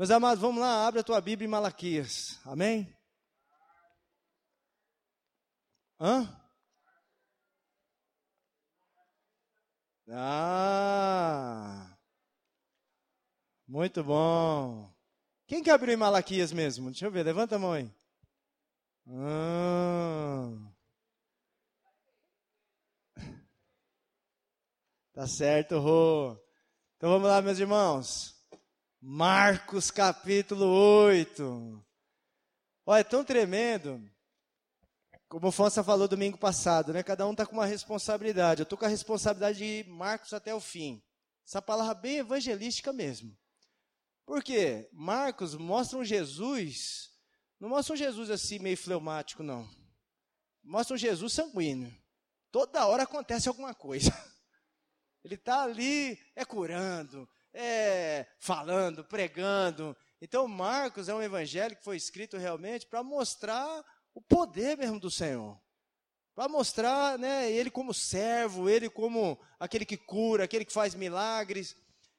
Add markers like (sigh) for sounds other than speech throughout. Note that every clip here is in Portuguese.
Meus amados, vamos lá, abre a tua Bíblia em Malaquias. Amém? Hã? Ah! Muito bom. Quem que abriu em Malaquias mesmo? Deixa eu ver, levanta a mão aí. Ah. Tá certo, Rô. Então vamos lá, meus irmãos. Marcos capítulo 8. Olha, é tão tremendo. Como o Fonsa falou domingo passado, né? Cada um está com uma responsabilidade. Eu estou com a responsabilidade de ir Marcos até o fim. Essa palavra bem evangelística mesmo. Por quê? Marcos mostra um Jesus, não mostra um Jesus assim meio fleumático, não. Mostra um Jesus sanguíneo. Toda hora acontece alguma coisa. (laughs) Ele está ali, é curando, é falando, pregando. Então, Marcos é um evangelho que foi escrito realmente para mostrar o poder mesmo do Senhor. Para mostrar né, ele como servo, ele como aquele que cura, aquele que faz milagres.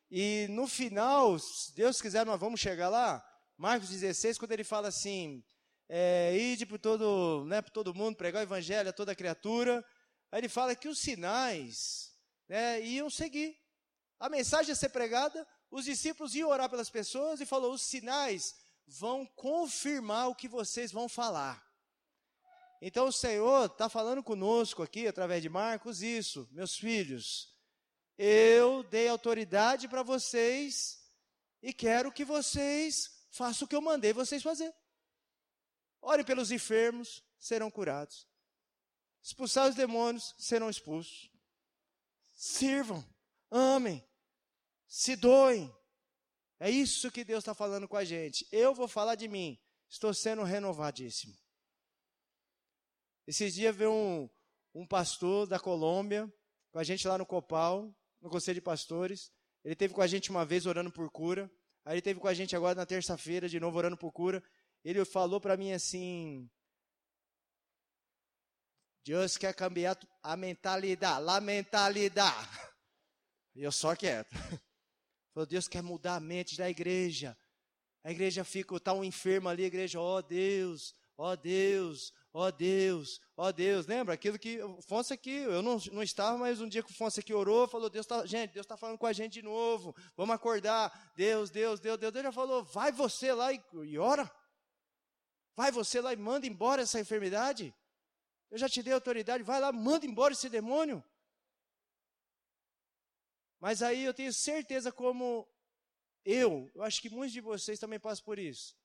E no final, se Deus quiser, nós vamos chegar lá. Marcos 16, quando ele fala assim: é, ide por todo, né, todo mundo, pregar o evangelho a toda criatura. Aí ele fala que os sinais né, iam seguir. A mensagem ia ser pregada, os discípulos iam orar pelas pessoas e falou: os sinais vão confirmar o que vocês vão falar. Então o Senhor está falando conosco aqui, através de Marcos, isso, meus filhos. Eu dei autoridade para vocês e quero que vocês façam o que eu mandei vocês fazer. Orem pelos enfermos, serão curados. Expulsar os demônios, serão expulsos. Sirvam, amem, se doem. É isso que Deus está falando com a gente. Eu vou falar de mim. Estou sendo renovadíssimo. Esses dias veio um, um pastor da Colômbia com a gente lá no Copal, no Conselho de Pastores. Ele teve com a gente uma vez orando por cura. Aí ele teve com a gente agora na terça-feira, de novo orando por cura. Ele falou para mim assim: Deus quer cambiar a mentalidade, a mentalidade. E eu só quieto. (laughs) Falou, Deus quer mudar a mente da igreja. A igreja fica, está um enfermo ali, a igreja, ó oh, Deus, ó oh, Deus, ó oh, Deus, ó Deus. Lembra aquilo que o Fonse aqui, eu não, não estava, mas um dia que o Fonse aqui orou, falou, Deus tá, gente, Deus está falando com a gente de novo. Vamos acordar. Deus, Deus, Deus, Deus. Deus já falou, vai você lá e, e ora. Vai você lá e manda embora essa enfermidade. Eu já te dei autoridade, vai lá, manda embora esse demônio. Mas aí eu tenho certeza como eu, eu acho que muitos de vocês também passam por isso.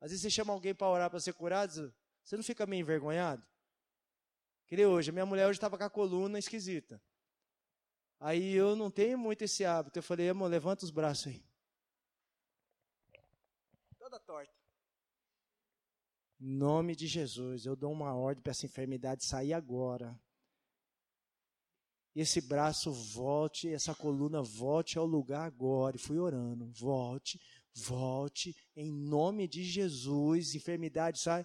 Às vezes você chama alguém para orar para ser curado, você não fica meio envergonhado? Queria hoje, a minha mulher hoje estava com a coluna esquisita. Aí eu não tenho muito esse hábito. Eu falei, amor, levanta os braços aí. Toda torta. Em nome de Jesus, eu dou uma ordem para essa enfermidade sair agora e esse braço volte, essa coluna volte ao lugar agora. E fui orando, volte, volte, em nome de Jesus, enfermidade sai,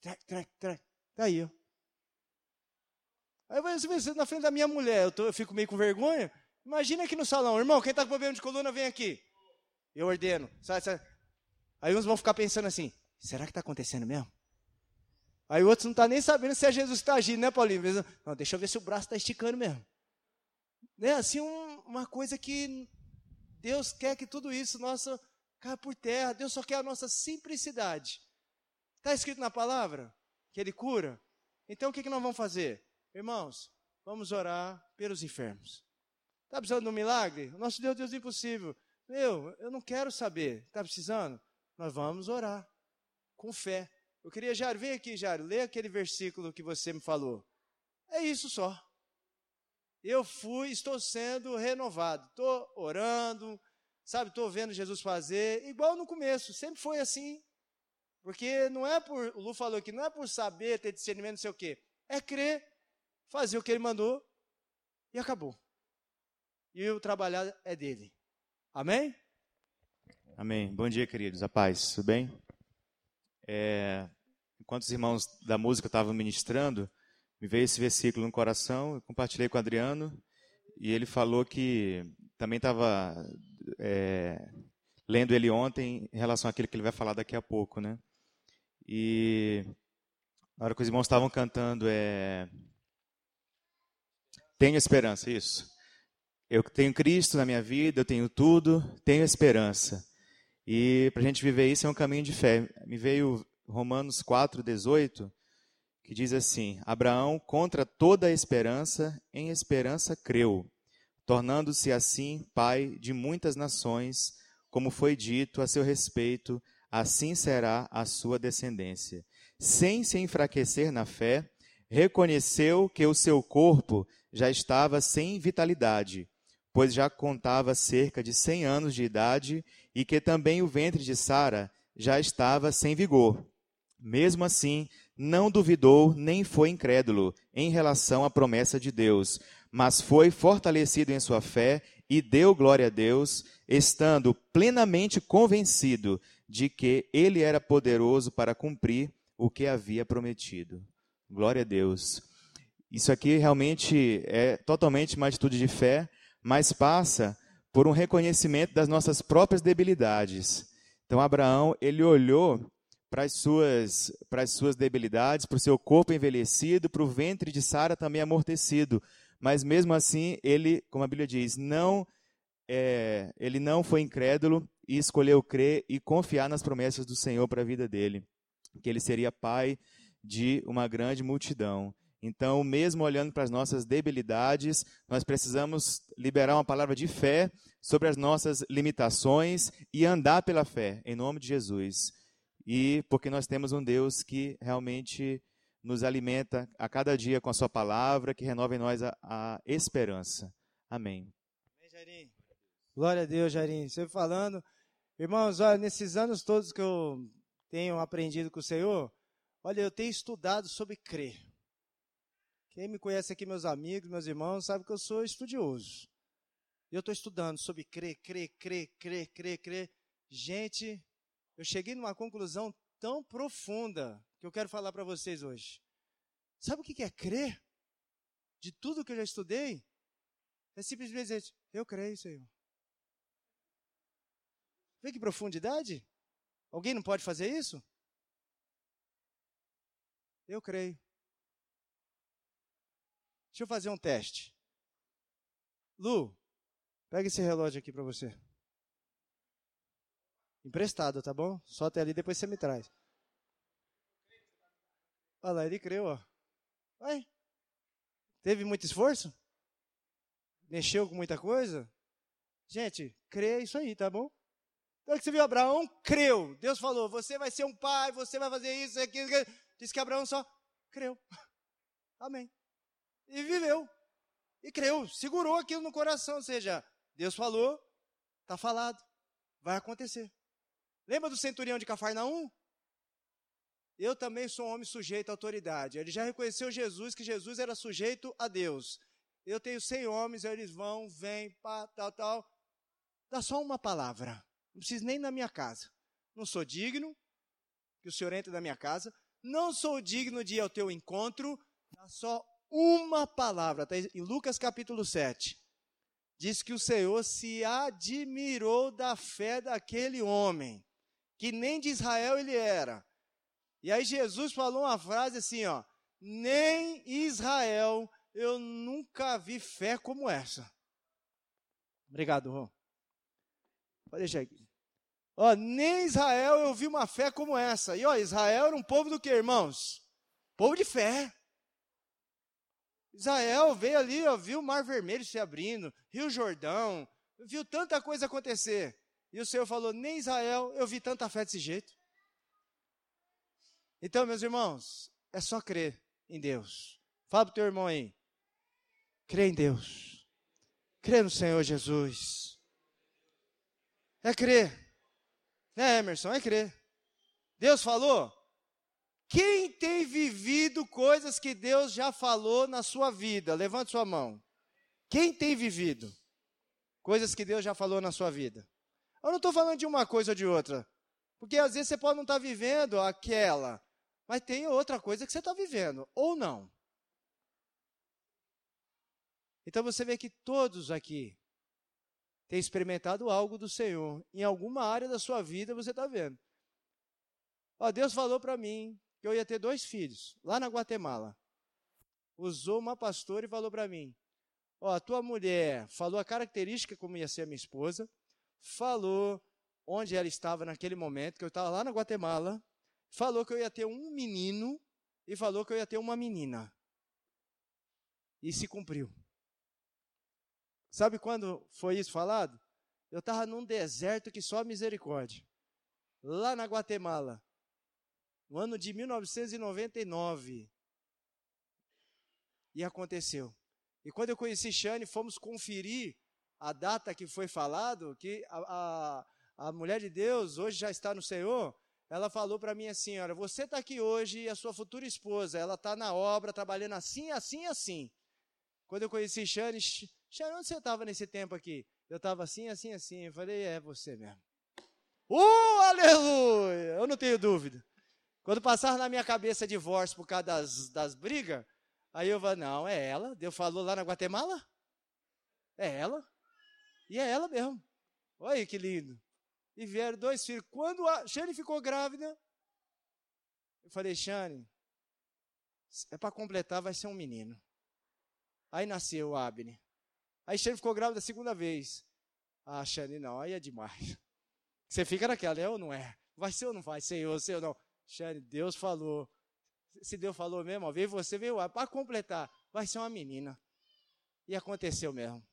trec, trec, trec, tá aí, ó. Aí você vê na frente da minha mulher, eu, tô, eu fico meio com vergonha. Imagina aqui no salão, irmão, quem está com problema de coluna, vem aqui. Eu ordeno. Sabe, sabe? Aí uns vão ficar pensando assim: será que está acontecendo mesmo? Aí o outro não está nem sabendo se é Jesus que está agindo, né, Paulinho? Não, deixa eu ver se o braço está esticando mesmo. Né? Assim, um, uma coisa que Deus quer que tudo isso nossa caia por terra. Deus só quer a nossa simplicidade. Está escrito na palavra que Ele cura? Então o que, que nós vamos fazer? Irmãos, vamos orar pelos enfermos. Está precisando de um milagre? O nosso Deus, Deus é impossível. Meu, eu não quero saber. Está precisando? Nós vamos orar com fé. Eu queria, Jário, vem aqui, Jário, lê aquele versículo que você me falou. É isso só eu fui, estou sendo renovado. Estou orando, sabe, estou vendo Jesus fazer, igual no começo, sempre foi assim. Porque não é por, o Lu falou aqui, não é por saber, ter discernimento, não sei o quê. É crer, fazer o que ele mandou e acabou. E o trabalhar é dele. Amém? Amém. Bom dia, queridos. A paz, tudo bem? É, enquanto os irmãos da música estavam ministrando, me veio esse versículo no coração, eu compartilhei com o Adriano, e ele falou que também estava é, lendo ele ontem em relação àquilo que ele vai falar daqui a pouco, né? E na hora que os irmãos estavam cantando, é tenho esperança, isso. Eu tenho Cristo na minha vida, eu tenho tudo, tenho esperança. E para a gente viver isso é um caminho de fé. Me veio Romanos 4, 18, que diz assim: Abraão, contra toda a esperança, em esperança creu, tornando-se assim pai de muitas nações, como foi dito a seu respeito, assim será a sua descendência. Sem se enfraquecer na fé, reconheceu que o seu corpo já estava sem vitalidade, pois já contava cerca de cem anos de idade, e que também o ventre de Sara já estava sem vigor. Mesmo assim, não duvidou nem foi incrédulo em relação à promessa de Deus, mas foi fortalecido em sua fé e deu glória a Deus, estando plenamente convencido de que ele era poderoso para cumprir o que havia prometido. Glória a Deus. Isso aqui realmente é totalmente uma atitude de fé, mas passa por um reconhecimento das nossas próprias debilidades. Então Abraão, ele olhou para as suas, para as suas debilidades, para o seu corpo envelhecido, para o ventre de Sara também amortecido. Mas mesmo assim, ele, como a Bíblia diz, não é, ele não foi incrédulo e escolheu crer e confiar nas promessas do Senhor para a vida dele, que ele seria pai de uma grande multidão. Então, mesmo olhando para as nossas debilidades, nós precisamos liberar uma palavra de fé sobre as nossas limitações e andar pela fé, em nome de Jesus e porque nós temos um Deus que realmente nos alimenta a cada dia com a sua palavra, que renova em nós a, a esperança. Amém. Amém, Jairim. Glória a Deus, Jairim. Você falando, irmãos, olha, nesses anos todos que eu tenho aprendido com o Senhor, olha, eu tenho estudado sobre crer. Quem me conhece aqui, meus amigos, meus irmãos, sabe que eu sou estudioso. Eu estou estudando sobre crer, crer, crer, crer, crer, crer. Gente, eu cheguei numa conclusão tão profunda que eu quero falar para vocês hoje. Sabe o que é crer? De tudo que eu já estudei, é simplesmente dizer: Eu creio, Senhor. Vê que profundidade? Alguém não pode fazer isso? Eu creio. Deixa eu fazer um teste. Lu, pega esse relógio aqui para você. Emprestado, tá bom? Só até ali, depois você me traz. Olha lá, ele creu, ó. Vai. Teve muito esforço? Mexeu com muita coisa? Gente, crê isso aí, tá bom? Então que você viu Abraão, creu. Deus falou, você vai ser um pai, você vai fazer isso, aquilo. Diz que Abraão só creu. (laughs) Amém. E viveu. E creu, segurou aquilo no coração, ou seja, Deus falou, está falado, vai acontecer. Lembra do centurião de Cafarnaum? Eu também sou um homem sujeito à autoridade. Ele já reconheceu Jesus, que Jesus era sujeito a Deus. Eu tenho cem homens, eles vão, vêm, pá, tal, tal. Dá só uma palavra. Não precisa nem na minha casa. Não sou digno que o Senhor entre na minha casa. Não sou digno de ir ao teu encontro. Dá só uma palavra. Está em Lucas capítulo 7. Diz que o Senhor se admirou da fé daquele homem que nem de Israel ele era. E aí Jesus falou uma frase assim, ó: "Nem Israel eu nunca vi fé como essa". Obrigado, Rô. Pode deixar aqui. Ó, nem Israel eu vi uma fé como essa. E ó, Israel era um povo do que, irmãos? Povo de fé. Israel veio ali, ó, viu o Mar Vermelho se abrindo, Rio Jordão, viu tanta coisa acontecer. E o Senhor falou: nem Israel eu vi tanta fé desse jeito. Então, meus irmãos, é só crer em Deus. Fala para o teu irmão aí. Crê em Deus. Crê no Senhor Jesus. É crer. Né, Emerson? É crer. Deus falou. Quem tem vivido coisas que Deus já falou na sua vida? Levante sua mão. Quem tem vivido coisas que Deus já falou na sua vida? Eu não estou falando de uma coisa ou de outra. Porque às vezes você pode não estar tá vivendo aquela, mas tem outra coisa que você está vivendo, ou não. Então você vê que todos aqui tem experimentado algo do Senhor. Em alguma área da sua vida você está vendo. Ó, Deus falou para mim que eu ia ter dois filhos, lá na Guatemala. Usou uma pastora e falou para mim: Ó, a tua mulher falou a característica como ia ser a minha esposa, falou onde ela estava naquele momento, que eu estava lá na Guatemala, falou que eu ia ter um menino e falou que eu ia ter uma menina. E se cumpriu. Sabe quando foi isso falado? Eu estava num deserto que só misericórdia. Lá na Guatemala. No ano de 1999. E aconteceu. E quando eu conheci Shane, fomos conferir a data que foi falado, que a, a, a mulher de Deus hoje já está no Senhor. Ela falou para mim assim: Olha, você está aqui hoje e a sua futura esposa, ela está na obra, trabalhando assim, assim, assim. Quando eu conheci Shane, Sharon, onde você estava nesse tempo aqui? Eu estava assim, assim, assim. Eu falei, é você mesmo. Uh, aleluia! Eu não tenho dúvida. Quando passar na minha cabeça divórcio por causa das, das brigas, aí eu falo, não, é ela. Deus falou lá na Guatemala? É ela. E é ela mesmo. Olha aí que lindo. E vieram dois filhos. Quando a Shane ficou grávida, eu falei, Shane, é para completar, vai ser um menino. Aí nasceu o Abner. Aí Shane ficou grávida a segunda vez. Ah, Shane, não, aí é demais. Você fica naquela, é ou não é? Vai ser ou não vai? Senhor, ou não? Shane, Deus falou. Se Deus falou mesmo, veio você, veio para completar. Vai ser uma menina. E aconteceu mesmo.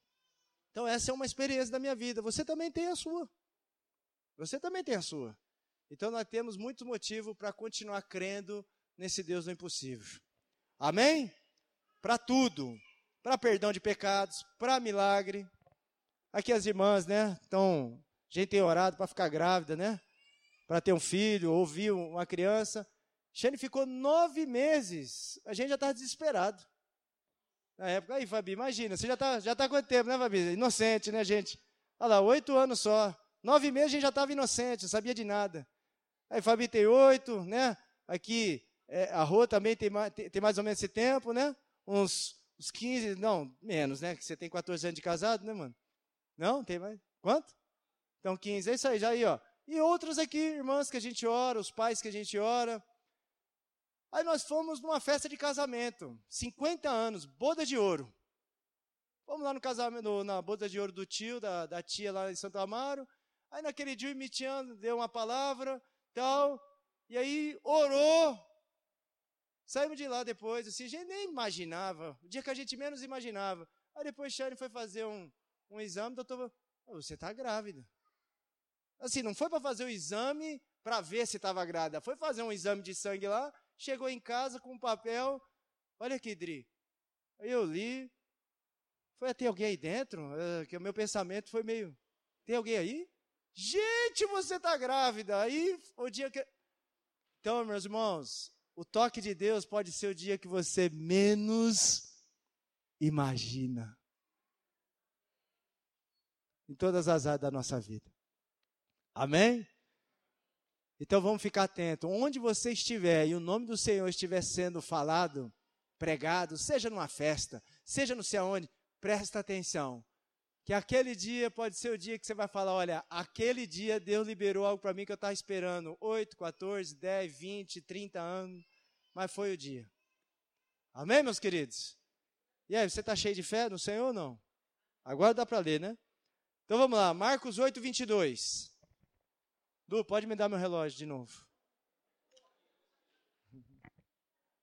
Então, essa é uma experiência da minha vida. Você também tem a sua. Você também tem a sua. Então, nós temos muito motivo para continuar crendo nesse Deus do impossível. Amém? Para tudo para perdão de pecados, para milagre. Aqui as irmãs, né? Então, a gente tem orado para ficar grávida, né? Para ter um filho, ouvir uma criança. Xane ficou nove meses. A gente já estava desesperado. Na época, aí, Fabi, imagina, você já está já tá quanto tempo, né, Fabi? Inocente, né, gente? Olha lá, oito anos só. Nove meses a gente já estava inocente, não sabia de nada. Aí, Fabi tem oito, né? Aqui, é, a Rô também tem, tem, mais ou menos esse tempo, né? Uns os 15, não, menos, né? Que você tem 14 anos de casado, né, mano? Não? Tem mais? Quanto? Então, 15, é isso aí, já aí, ó. E outros aqui, irmãs que a gente ora, os pais que a gente ora. Aí nós fomos numa festa de casamento, 50 anos, boda de ouro. Fomos lá no casamento, na boda de ouro do tio, da, da tia lá em Santo Amaro. Aí naquele dia o Mitiano deu uma palavra, tal, e aí orou Saímos de lá depois, assim, a gente nem imaginava, o dia que a gente menos imaginava. Aí depois Shane foi fazer um, um exame, doutor, você está grávida. Assim, não foi para fazer o exame para ver se estava grávida, foi fazer um exame de sangue lá, chegou em casa com um papel, olha aqui, Dri. Eu li, foi até alguém aí dentro, é, que o meu pensamento foi meio, tem alguém aí? Gente, você está grávida. Aí o dia que. Então, meus irmãos, o toque de Deus pode ser o dia que você menos imagina. Em todas as áreas da nossa vida. Amém? Então vamos ficar atentos. Onde você estiver e o nome do Senhor estiver sendo falado, pregado, seja numa festa, seja não sei aonde, presta atenção. Que aquele dia pode ser o dia que você vai falar: olha, aquele dia Deus liberou algo para mim que eu estava esperando 8, 14, 10, 20, 30 anos, mas foi o dia. Amém, meus queridos? E aí, você está cheio de fé no Senhor ou não? Agora dá para ler, né? Então vamos lá, Marcos 8, 22. Du, pode me dar meu relógio de novo.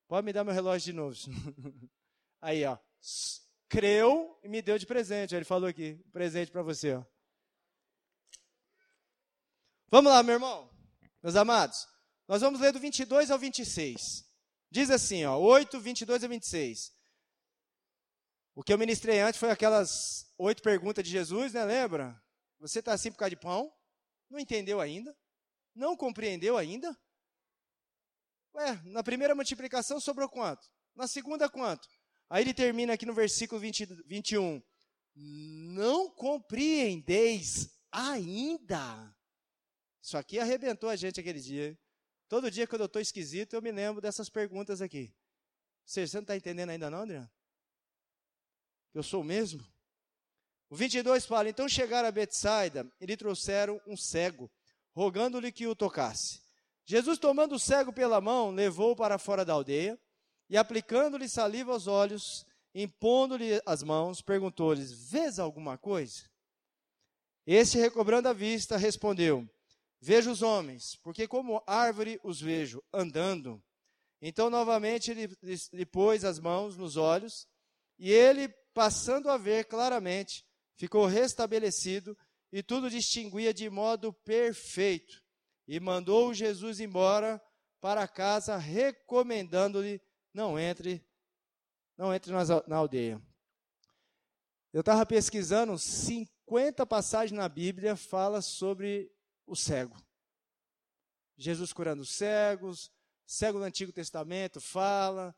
Pode me dar meu relógio de novo. (laughs) Aí, ó creu e me deu de presente. Ele falou aqui, presente para você. Ó. Vamos lá, meu irmão, meus amados. Nós vamos ler do 22 ao 26. Diz assim, ó, 8, 22 a 26. O que eu ministrei antes foi aquelas oito perguntas de Jesus, né? Lembra? Você está assim por causa de pão? Não entendeu ainda? Não compreendeu ainda? Ué, na primeira multiplicação sobrou quanto? Na segunda, quanto? Aí ele termina aqui no versículo 20, 21. Não compreendeis ainda. Isso aqui arrebentou a gente aquele dia. Todo dia quando eu estou esquisito, eu me lembro dessas perguntas aqui. Você, você não está entendendo ainda não, Adriano? Eu sou o mesmo? O 22 fala: Então chegaram a Betsaida e lhe trouxeram um cego, rogando-lhe que o tocasse. Jesus, tomando o cego pela mão, levou-o para fora da aldeia e, aplicando-lhe saliva aos olhos, impondo-lhe as mãos, perguntou-lhes: Vês alguma coisa? Este, recobrando a vista, respondeu: Vejo os homens, porque como árvore os vejo andando. Então, novamente, ele lhe pôs as mãos nos olhos, e ele, passando a ver claramente, ficou restabelecido e tudo distinguia de modo perfeito. E mandou Jesus embora para casa, recomendando-lhe: não entre, não entre na aldeia. Eu estava pesquisando, 50 passagens na Bíblia fala sobre o cego. Jesus curando cegos, cego no Antigo Testamento fala.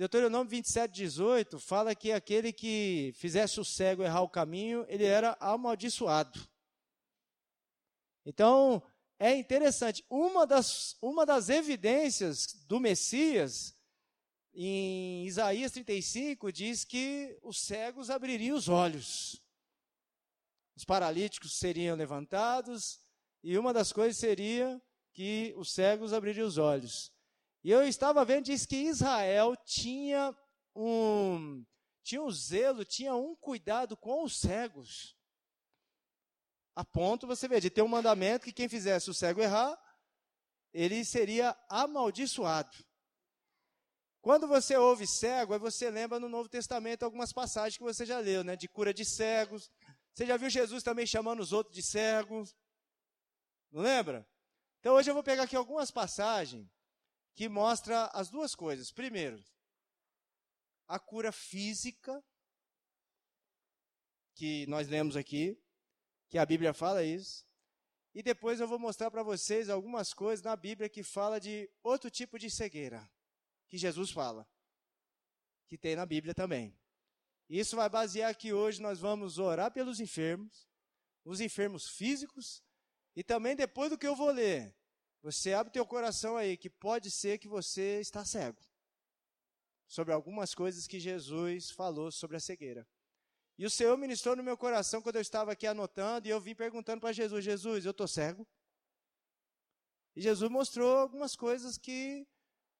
Deuteronômio 27, 18 fala que aquele que fizesse o cego errar o caminho, ele era amaldiçoado. Então, é interessante. Uma das, uma das evidências do Messias, em Isaías 35, diz que os cegos abririam os olhos. Os paralíticos seriam levantados, e uma das coisas seria que os cegos abririam os olhos. E eu estava vendo, diz que Israel tinha um, tinha um zelo, tinha um cuidado com os cegos. A ponto, você vê, de ter um mandamento que quem fizesse o cego errar, ele seria amaldiçoado. Quando você ouve cego, aí você lembra no Novo Testamento algumas passagens que você já leu, né? De cura de cegos. Você já viu Jesus também chamando os outros de cegos? Não lembra? Então hoje eu vou pegar aqui algumas passagens que mostra as duas coisas. Primeiro, a cura física, que nós lemos aqui, que a Bíblia fala isso. E depois eu vou mostrar para vocês algumas coisas na Bíblia que fala de outro tipo de cegueira, que Jesus fala, que tem na Bíblia também. Isso vai basear que hoje nós vamos orar pelos enfermos, os enfermos físicos, e também depois do que eu vou ler, você abre teu coração aí, que pode ser que você está cego. Sobre algumas coisas que Jesus falou sobre a cegueira. E o Senhor ministrou no meu coração quando eu estava aqui anotando e eu vim perguntando para Jesus: Jesus, eu estou cego? E Jesus mostrou algumas coisas que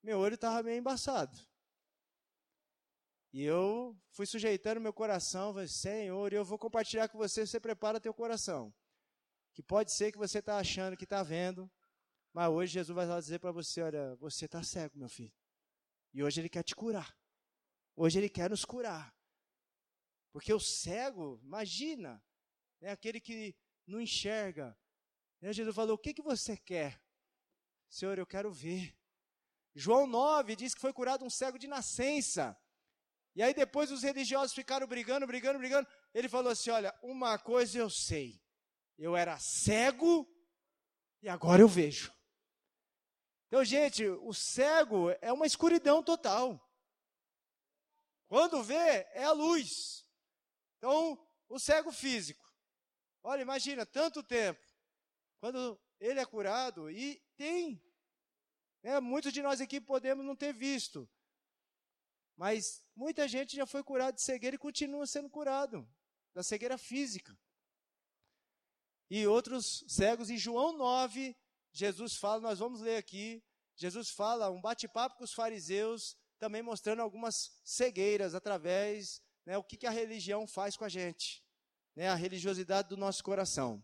meu olho estava meio embaçado. E eu fui sujeitando meu coração, falei, Senhor, eu vou compartilhar com você, você prepara teu coração. Que pode ser que você está achando que está vendo, mas hoje Jesus vai dizer para você: olha, você está cego, meu filho. E hoje ele quer te curar. Hoje ele quer nos curar. Porque o cego, imagina, é aquele que não enxerga. E Jesus falou: o que, que você quer? Senhor, eu quero ver. João 9 diz que foi curado um cego de nascença. E aí depois os religiosos ficaram brigando, brigando, brigando. Ele falou assim: olha, uma coisa eu sei. Eu era cego e agora eu vejo. Então, gente, o cego é uma escuridão total. Quando vê, é a luz. Então, o cego físico. Olha, imagina, tanto tempo. Quando ele é curado, e tem. Né, muitos de nós aqui podemos não ter visto. Mas muita gente já foi curada de cegueira e continua sendo curado da cegueira física. E outros cegos, em João 9, Jesus fala, nós vamos ler aqui, Jesus fala um bate-papo com os fariseus, também mostrando algumas cegueiras através, né, o que, que a religião faz com a gente, né, a religiosidade do nosso coração.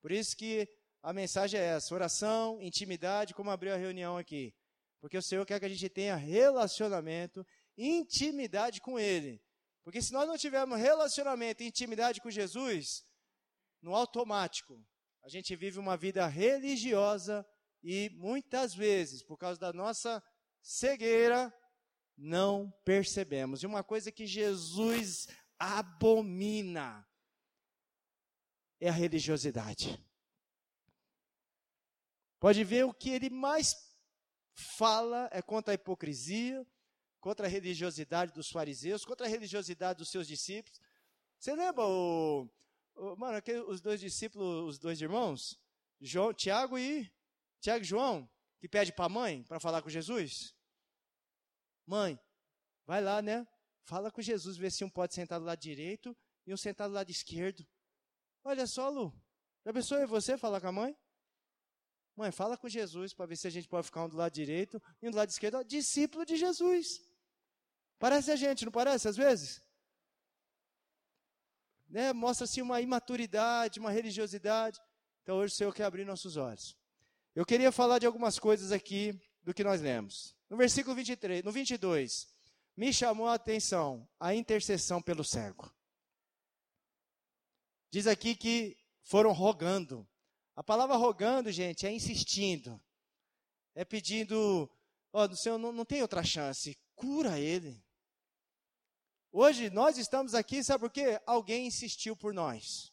Por isso que a mensagem é essa, oração, intimidade, como abriu a reunião aqui. Porque o Senhor quer que a gente tenha relacionamento, intimidade com Ele. Porque se nós não tivermos relacionamento e intimidade com Jesus, no automático, a gente vive uma vida religiosa e muitas vezes, por causa da nossa cegueira, não percebemos. E uma coisa que Jesus abomina é a religiosidade. Pode ver o que ele mais fala é contra a hipocrisia, contra a religiosidade dos fariseus, contra a religiosidade dos seus discípulos. Você lembra o, Mano, aqui, os dois discípulos, os dois irmãos, João, Tiago e Tiago e João, que pede para a mãe para falar com Jesus. Mãe, vai lá, né? Fala com Jesus, vê se um pode sentar do lado direito e um sentado do lado esquerdo. Olha só, Lu. Já pensou em você falar com a mãe? Mãe, fala com Jesus para ver se a gente pode ficar um do lado direito e um do lado esquerdo. discípulo de Jesus. Parece a gente, não parece às vezes? Né? Mostra-se uma imaturidade, uma religiosidade. Então hoje o Senhor quer abrir nossos olhos. Eu queria falar de algumas coisas aqui do que nós lemos. No versículo 23, no 22, me chamou a atenção a intercessão pelo cego. Diz aqui que foram rogando. A palavra rogando, gente, é insistindo. É pedindo, ó, oh, Senhor, não, não tem outra chance, cura ele. Hoje nós estamos aqui, sabe por quê? Alguém insistiu por nós.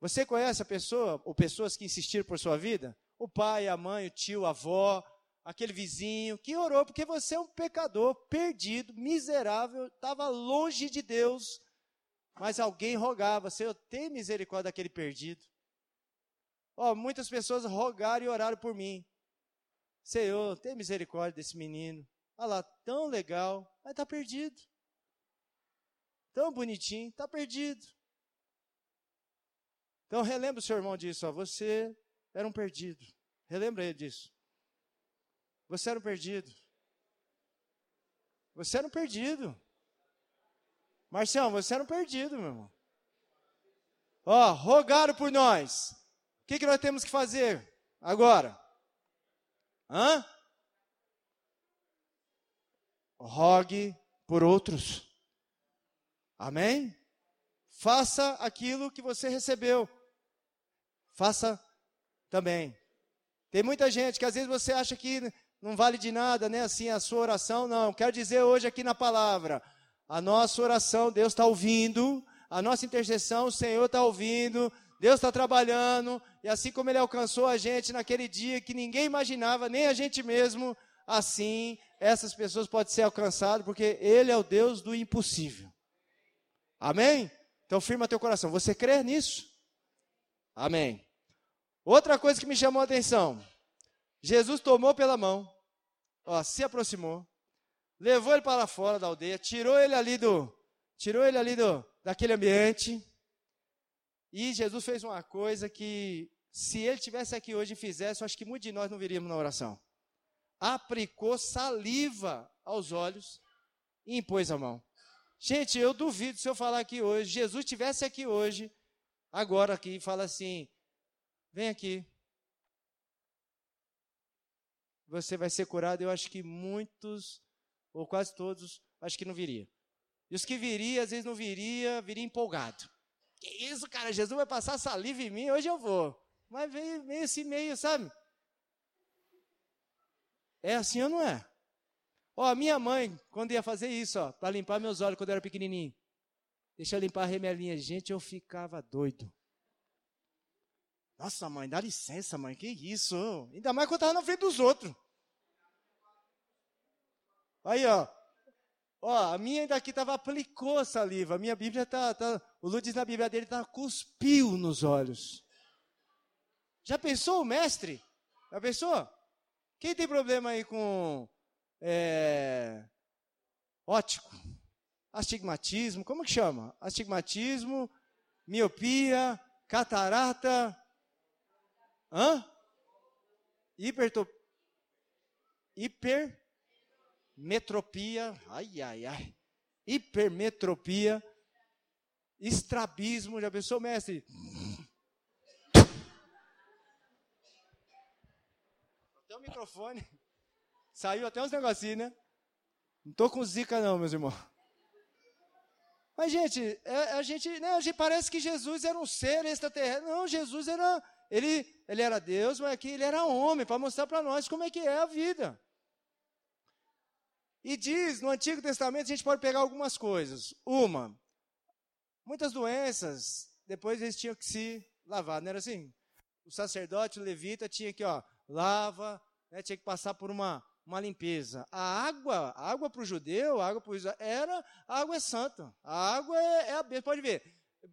Você conhece a pessoa, ou pessoas que insistiram por sua vida? O pai, a mãe, o tio, a avó, aquele vizinho que orou porque você é um pecador, perdido, miserável, estava longe de Deus, mas alguém rogava, Senhor, tem misericórdia daquele perdido. Ó, oh, muitas pessoas rogaram e oraram por mim. Senhor, tem misericórdia desse menino. Olha lá, tão legal, mas está perdido. Tão bonitinho, está perdido. Então relembra o seu irmão disso, ó, você era um perdido. Relembra ele disso. Você era um perdido. Você era um perdido. Marcião, você era um perdido, meu irmão. Ó, rogaram por nós. O que, que nós temos que fazer agora? Hã? Rogue por outros. Amém? Faça aquilo que você recebeu. Faça também. Tem muita gente que às vezes você acha que não vale de nada, né? Assim, a sua oração, não. Quero dizer hoje aqui na palavra, a nossa oração, Deus está ouvindo, a nossa intercessão, o Senhor está ouvindo, Deus está trabalhando, e assim como Ele alcançou a gente naquele dia que ninguém imaginava, nem a gente mesmo, assim essas pessoas podem ser alcançadas, porque Ele é o Deus do impossível. Amém? Então firma teu coração. Você crê nisso? Amém. Outra coisa que me chamou a atenção. Jesus tomou pela mão, ó, se aproximou, levou ele para fora da aldeia, tirou ele ali do, tirou ele ali do, daquele ambiente. E Jesus fez uma coisa que, se ele tivesse aqui hoje e fizesse, eu acho que muitos de nós não viríamos na oração. Aplicou saliva aos olhos e impôs a mão. Gente, eu duvido se eu falar aqui hoje, Jesus tivesse aqui hoje, agora aqui, e fala assim: vem aqui, você vai ser curado. Eu acho que muitos, ou quase todos, acho que não viria. E os que viria, às vezes não viria, viria empolgado. Que isso, cara, Jesus vai passar saliva em mim, hoje eu vou. Mas veio meio assim, meio, sabe? É assim ou não é? Ó, a minha mãe, quando ia fazer isso, ó, para limpar meus olhos quando eu era pequenininho, deixa eu limpar a remelinha. Gente, eu ficava doido. Nossa, mãe, dá licença, mãe, que isso? Ainda mais quando estava na frente dos outros. Aí, ó. Ó, a minha ainda aqui estava aplicou saliva. A minha Bíblia está. Tá, o Lu diz na Bíblia dele, está cuspiu nos olhos. Já pensou o mestre? Já pensou? Quem tem problema aí com é, ótico? Astigmatismo, como que chama? Astigmatismo, miopia, catarata, Hã? Hiperto... Hipermetropia. Ai, ai, ai. Hipermetropia. Estrabismo. Já pensou, mestre? Até o microfone. Saiu até uns negocinhos, né? Não tô com zica não, meus irmãos. Mas, gente, é, a gente, né, a gente parece que Jesus era um ser extraterrestre. Não, Jesus era ele, ele era Deus, mas aqui ele era homem, para mostrar para nós como é que é a vida. E diz, no Antigo Testamento, a gente pode pegar algumas coisas. Uma, muitas doenças, depois eles tinham que se lavar, não era assim? O sacerdote, o levita, tinha que, ó, lava, né, tinha que passar por uma, uma limpeza. A água, a água para o judeu, a água para o era, a água é santa. A água é, é a pode ver,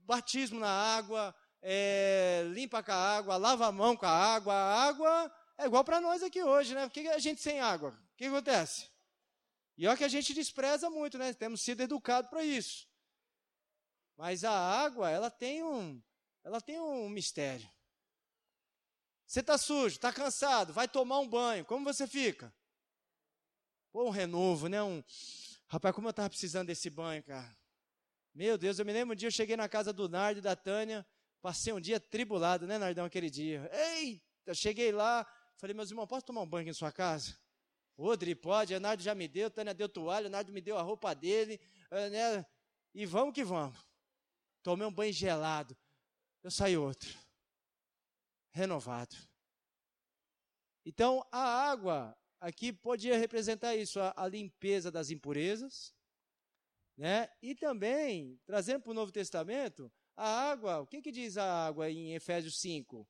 batismo na água, é, limpa com a água, lava a mão com a água. A água é igual para nós aqui hoje, né? Por que a gente sem água? O que acontece? E olha que a gente despreza muito, né? Temos sido educados para isso. Mas a água, ela tem um, ela tem um mistério. Você está sujo, está cansado, vai tomar um banho, como você fica? Pô, um renovo, né? Um... Rapaz, como eu estava precisando desse banho, cara. Meu Deus, eu me lembro um dia, eu cheguei na casa do Nardo e da Tânia, passei um dia tribulado, né, Nardão, aquele dia. Eita, cheguei lá, falei, meus irmãos, posso tomar um banho aqui em sua casa? Odri, pode, a Nardo já me deu, Tânia deu toalha, o Nardo me deu a roupa dele, eh, né? E vamos que vamos. Tomei um banho gelado. Eu saí outro renovado. Então, a água aqui podia representar isso, a, a limpeza das impurezas, né? E também, trazendo para o Novo Testamento, a água, o que, que diz a água em Efésios 5?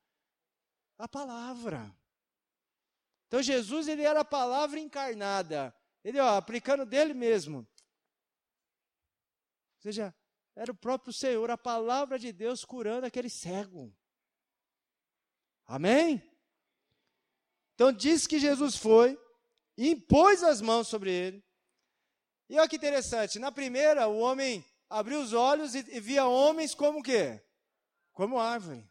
A palavra. Então Jesus ele era a palavra encarnada. Ele, ó, aplicando dele mesmo. Ou seja, era o próprio Senhor, a palavra de Deus curando aquele cego. Amém? Então diz que Jesus foi, impôs as mãos sobre ele. E olha que interessante, na primeira o homem abriu os olhos e, e via homens como quê? Como árvore.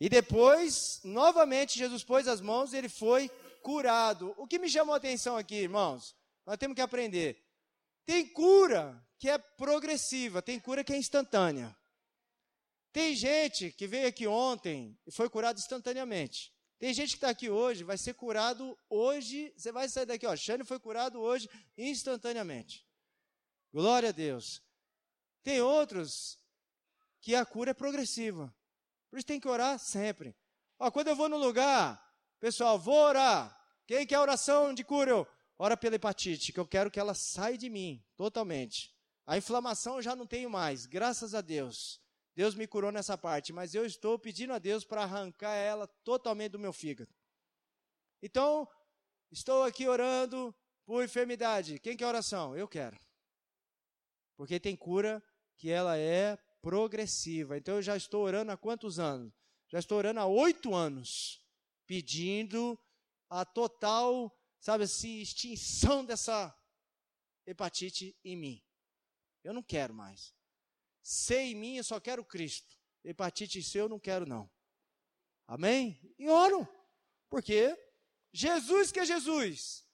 E depois, novamente, Jesus pôs as mãos e ele foi curado. O que me chamou a atenção aqui, irmãos? Nós temos que aprender. Tem cura que é progressiva, tem cura que é instantânea. Tem gente que veio aqui ontem e foi curado instantaneamente. Tem gente que está aqui hoje, vai ser curado hoje. Você vai sair daqui, ó. Xane foi curado hoje instantaneamente. Glória a Deus. Tem outros que a cura é progressiva. Por isso tem que orar sempre. Ó, quando eu vou no lugar, pessoal, vou orar. Quem quer oração de cura? Eu, ora pela hepatite, que eu quero que ela saia de mim totalmente. A inflamação eu já não tenho mais, graças a Deus. Deus me curou nessa parte, mas eu estou pedindo a Deus para arrancar ela totalmente do meu fígado. Então, estou aqui orando por enfermidade. Quem quer oração? Eu quero. Porque tem cura que ela é progressiva. Então eu já estou orando há quantos anos? Já estou orando há oito anos, pedindo a total, sabe assim, extinção dessa hepatite em mim. Eu não quero mais. C em mim, eu só quero Cristo. Hepatite C eu não quero, não. Amém? E oro. Porque Jesus que é Jesus.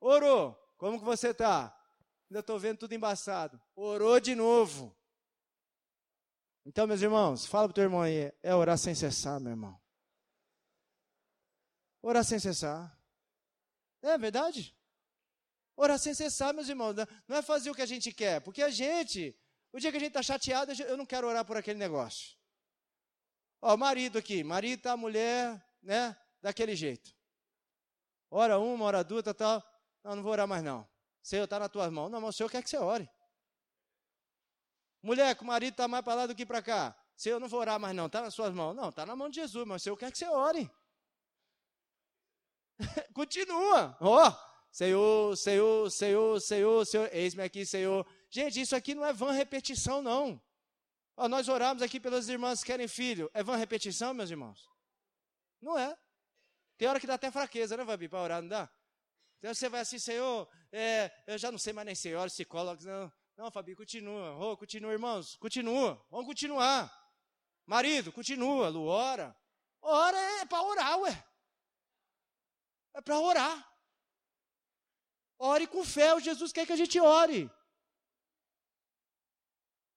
Orou. Como que você está? Ainda estou vendo tudo embaçado. Orou de novo. Então, meus irmãos, fala para o teu irmão aí. É orar sem cessar, meu irmão. Orar sem cessar. É verdade? Orar sem cessar, meus irmãos. Não é fazer o que a gente quer. Porque a gente o dia que a gente está chateado, eu não quero orar por aquele negócio. Ó, marido aqui, marido tá a mulher, né, daquele jeito. Ora uma, ora duas, tal, tal. Não, não vou orar mais não. Senhor, está nas tuas mãos. Não, mas o Senhor quer que você ore. Mulher, o marido está mais para lá do que para cá. Senhor, não vou orar mais não, está nas suas mãos. Não, está na mão de Jesus, mas o Senhor quer que você ore. (laughs) Continua. Ó, oh, Senhor, Senhor, Senhor, Senhor, Senhor, eis-me aqui, Senhor. Gente, isso aqui não é vã repetição, não. Ó, nós oramos aqui pelas irmãs que querem filho. É vã repetição, meus irmãos? Não é. Tem hora que dá até fraqueza, né, Fabi, para orar, não dá? Então você vai assim, Senhor, é, eu já não sei mais nem senhora, psicólogo, não. Não, Fabi, continua. Oh, continua, irmãos, continua. Vamos continuar. Marido, continua. Lu, ora. Ora é para orar, ué. É para orar. Ore com fé, o Jesus quer que a gente ore.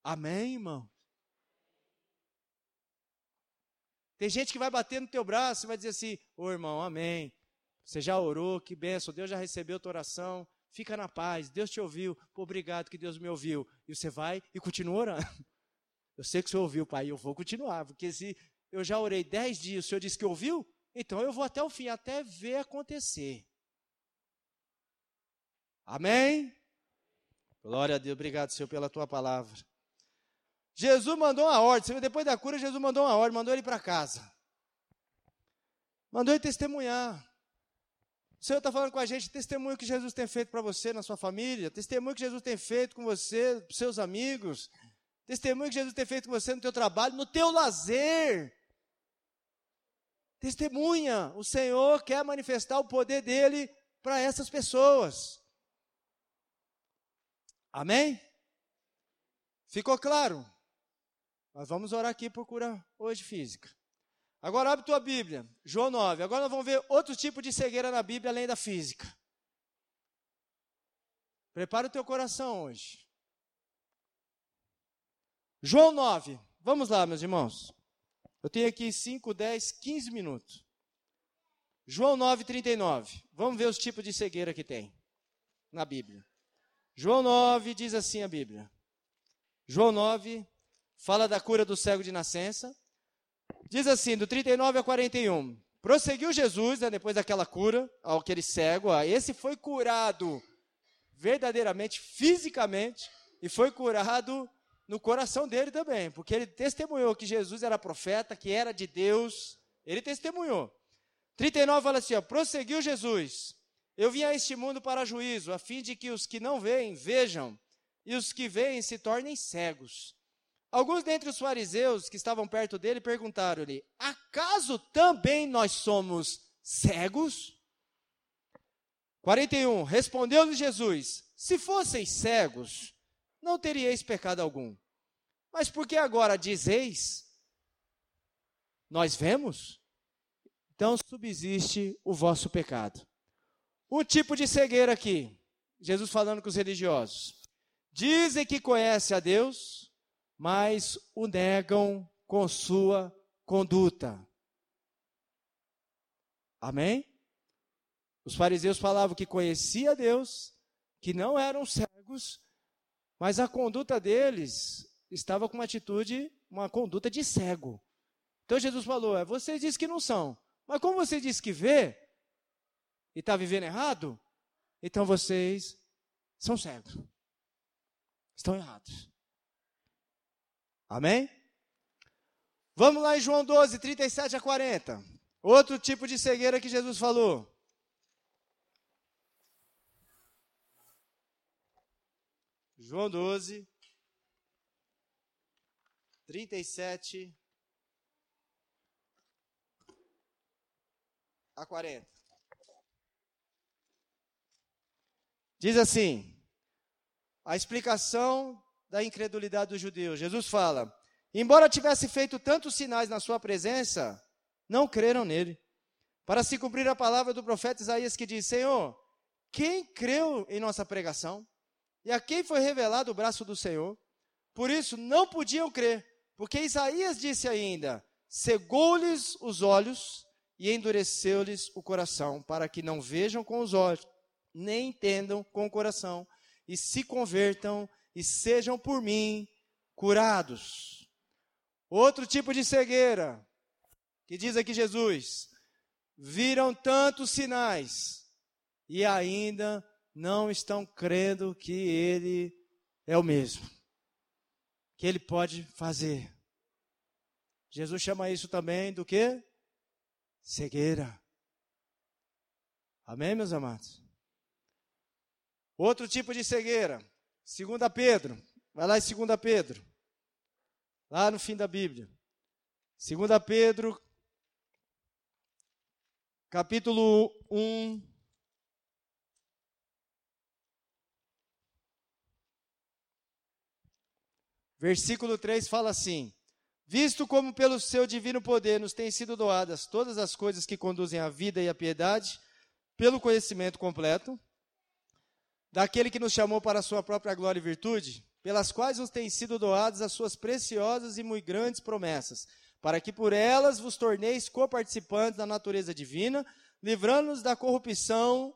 Amém, irmão? Tem gente que vai bater no teu braço e vai dizer assim: Ô oh, irmão, amém. Você já orou, que benção, Deus já recebeu a tua oração. Fica na paz, Deus te ouviu. Pô, obrigado que Deus me ouviu. E você vai e continua orando. (laughs) Eu sei que o senhor ouviu, pai, eu vou continuar, porque se eu já orei dez dias, o senhor disse que ouviu, então eu vou até o fim, até ver acontecer. Amém? Glória a Deus, obrigado, Senhor, pela tua palavra. Jesus mandou uma ordem. Depois da cura, Jesus mandou uma ordem, mandou ele para casa. Mandou ele testemunhar. O Senhor está falando com a gente, testemunho que Jesus tem feito para você na sua família, testemunho que Jesus tem feito com você, com seus amigos, testemunho que Jesus tem feito com você no teu trabalho, no teu lazer. Testemunha, o Senhor quer manifestar o poder dele para essas pessoas. Amém? Ficou claro? Nós vamos orar aqui por cura hoje física. Agora abre tua Bíblia, João 9. Agora nós vamos ver outro tipo de cegueira na Bíblia além da física. Prepara o teu coração hoje. João 9. Vamos lá, meus irmãos. Eu tenho aqui 5, 10, 15 minutos. João 9, 39. Vamos ver os tipos de cegueira que tem na Bíblia. João 9 diz assim a Bíblia. João 9 fala da cura do cego de nascença. Diz assim, do 39 a 41. Prosseguiu Jesus, né, depois daquela cura, aquele cego, ó, esse foi curado verdadeiramente, fisicamente, e foi curado no coração dele também, porque ele testemunhou que Jesus era profeta, que era de Deus, ele testemunhou. 39 fala assim: ó, prosseguiu Jesus. Eu vim a este mundo para juízo, a fim de que os que não veem vejam, e os que veem se tornem cegos. Alguns dentre os fariseus que estavam perto dele perguntaram-lhe: Acaso também nós somos cegos? 41. Respondeu-lhe Jesus: Se fosseis cegos, não teríeis pecado algum. Mas por que agora dizeis? Nós vemos? Então subsiste o vosso pecado. Um tipo de cegueira aqui. Jesus falando com os religiosos. Dizem que conhecem a Deus, mas o negam com sua conduta. Amém? Os fariseus falavam que conhecia Deus, que não eram cegos, mas a conduta deles estava com uma atitude, uma conduta de cego. Então Jesus falou: é, vocês dizem que não são, mas como você diz que vê e está vivendo errado, então vocês são cegos. Estão errados. Amém? Vamos lá em João 12, 37 a 40. Outro tipo de cegueira que Jesus falou. João 12, 37 a 40. Diz assim: a explicação da incredulidade dos judeus. Jesus fala: Embora tivesse feito tantos sinais na sua presença, não creram nele. Para se cumprir a palavra do profeta Isaías que diz: Senhor, quem creu em nossa pregação? E a quem foi revelado o braço do Senhor? Por isso não podiam crer, porque Isaías disse ainda: cegou-lhes os olhos e endureceu-lhes o coração, para que não vejam com os olhos, nem entendam com o coração, e se convertam e sejam por mim curados. Outro tipo de cegueira, que diz aqui Jesus: viram tantos sinais e ainda não estão crendo que Ele é o mesmo, que Ele pode fazer. Jesus chama isso também do que? Cegueira. Amém, meus amados? Outro tipo de cegueira, 2 Pedro, vai lá em 2 Pedro, lá no fim da Bíblia. 2 Pedro, capítulo 1, Versículo 3 fala assim: Visto como pelo seu divino poder nos têm sido doadas todas as coisas que conduzem à vida e à piedade, pelo conhecimento completo, daquele que nos chamou para a sua própria glória e virtude, pelas quais nos têm sido doadas as suas preciosas e muito grandes promessas, para que por elas vos torneis coparticipantes da natureza divina, livrando-nos da corrupção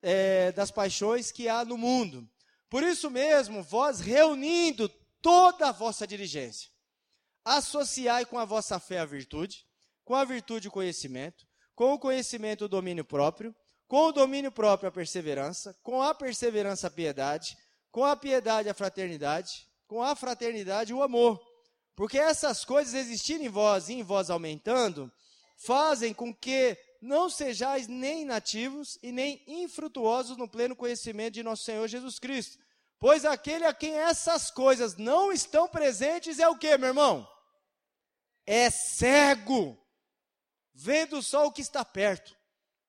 é, das paixões que há no mundo. Por isso mesmo, vós reunindo toda a vossa diligência. Associai com a vossa fé a virtude, com a virtude o conhecimento, com o conhecimento o domínio próprio, com o domínio próprio a perseverança, com a perseverança a piedade, com a piedade a fraternidade, com a fraternidade o amor. Porque essas coisas existirem em vós e em vós aumentando, fazem com que não sejais nem nativos e nem infrutuosos no pleno conhecimento de nosso Senhor Jesus Cristo. Pois aquele a quem essas coisas não estão presentes é o que, meu irmão? É cego, vendo só o que está perto,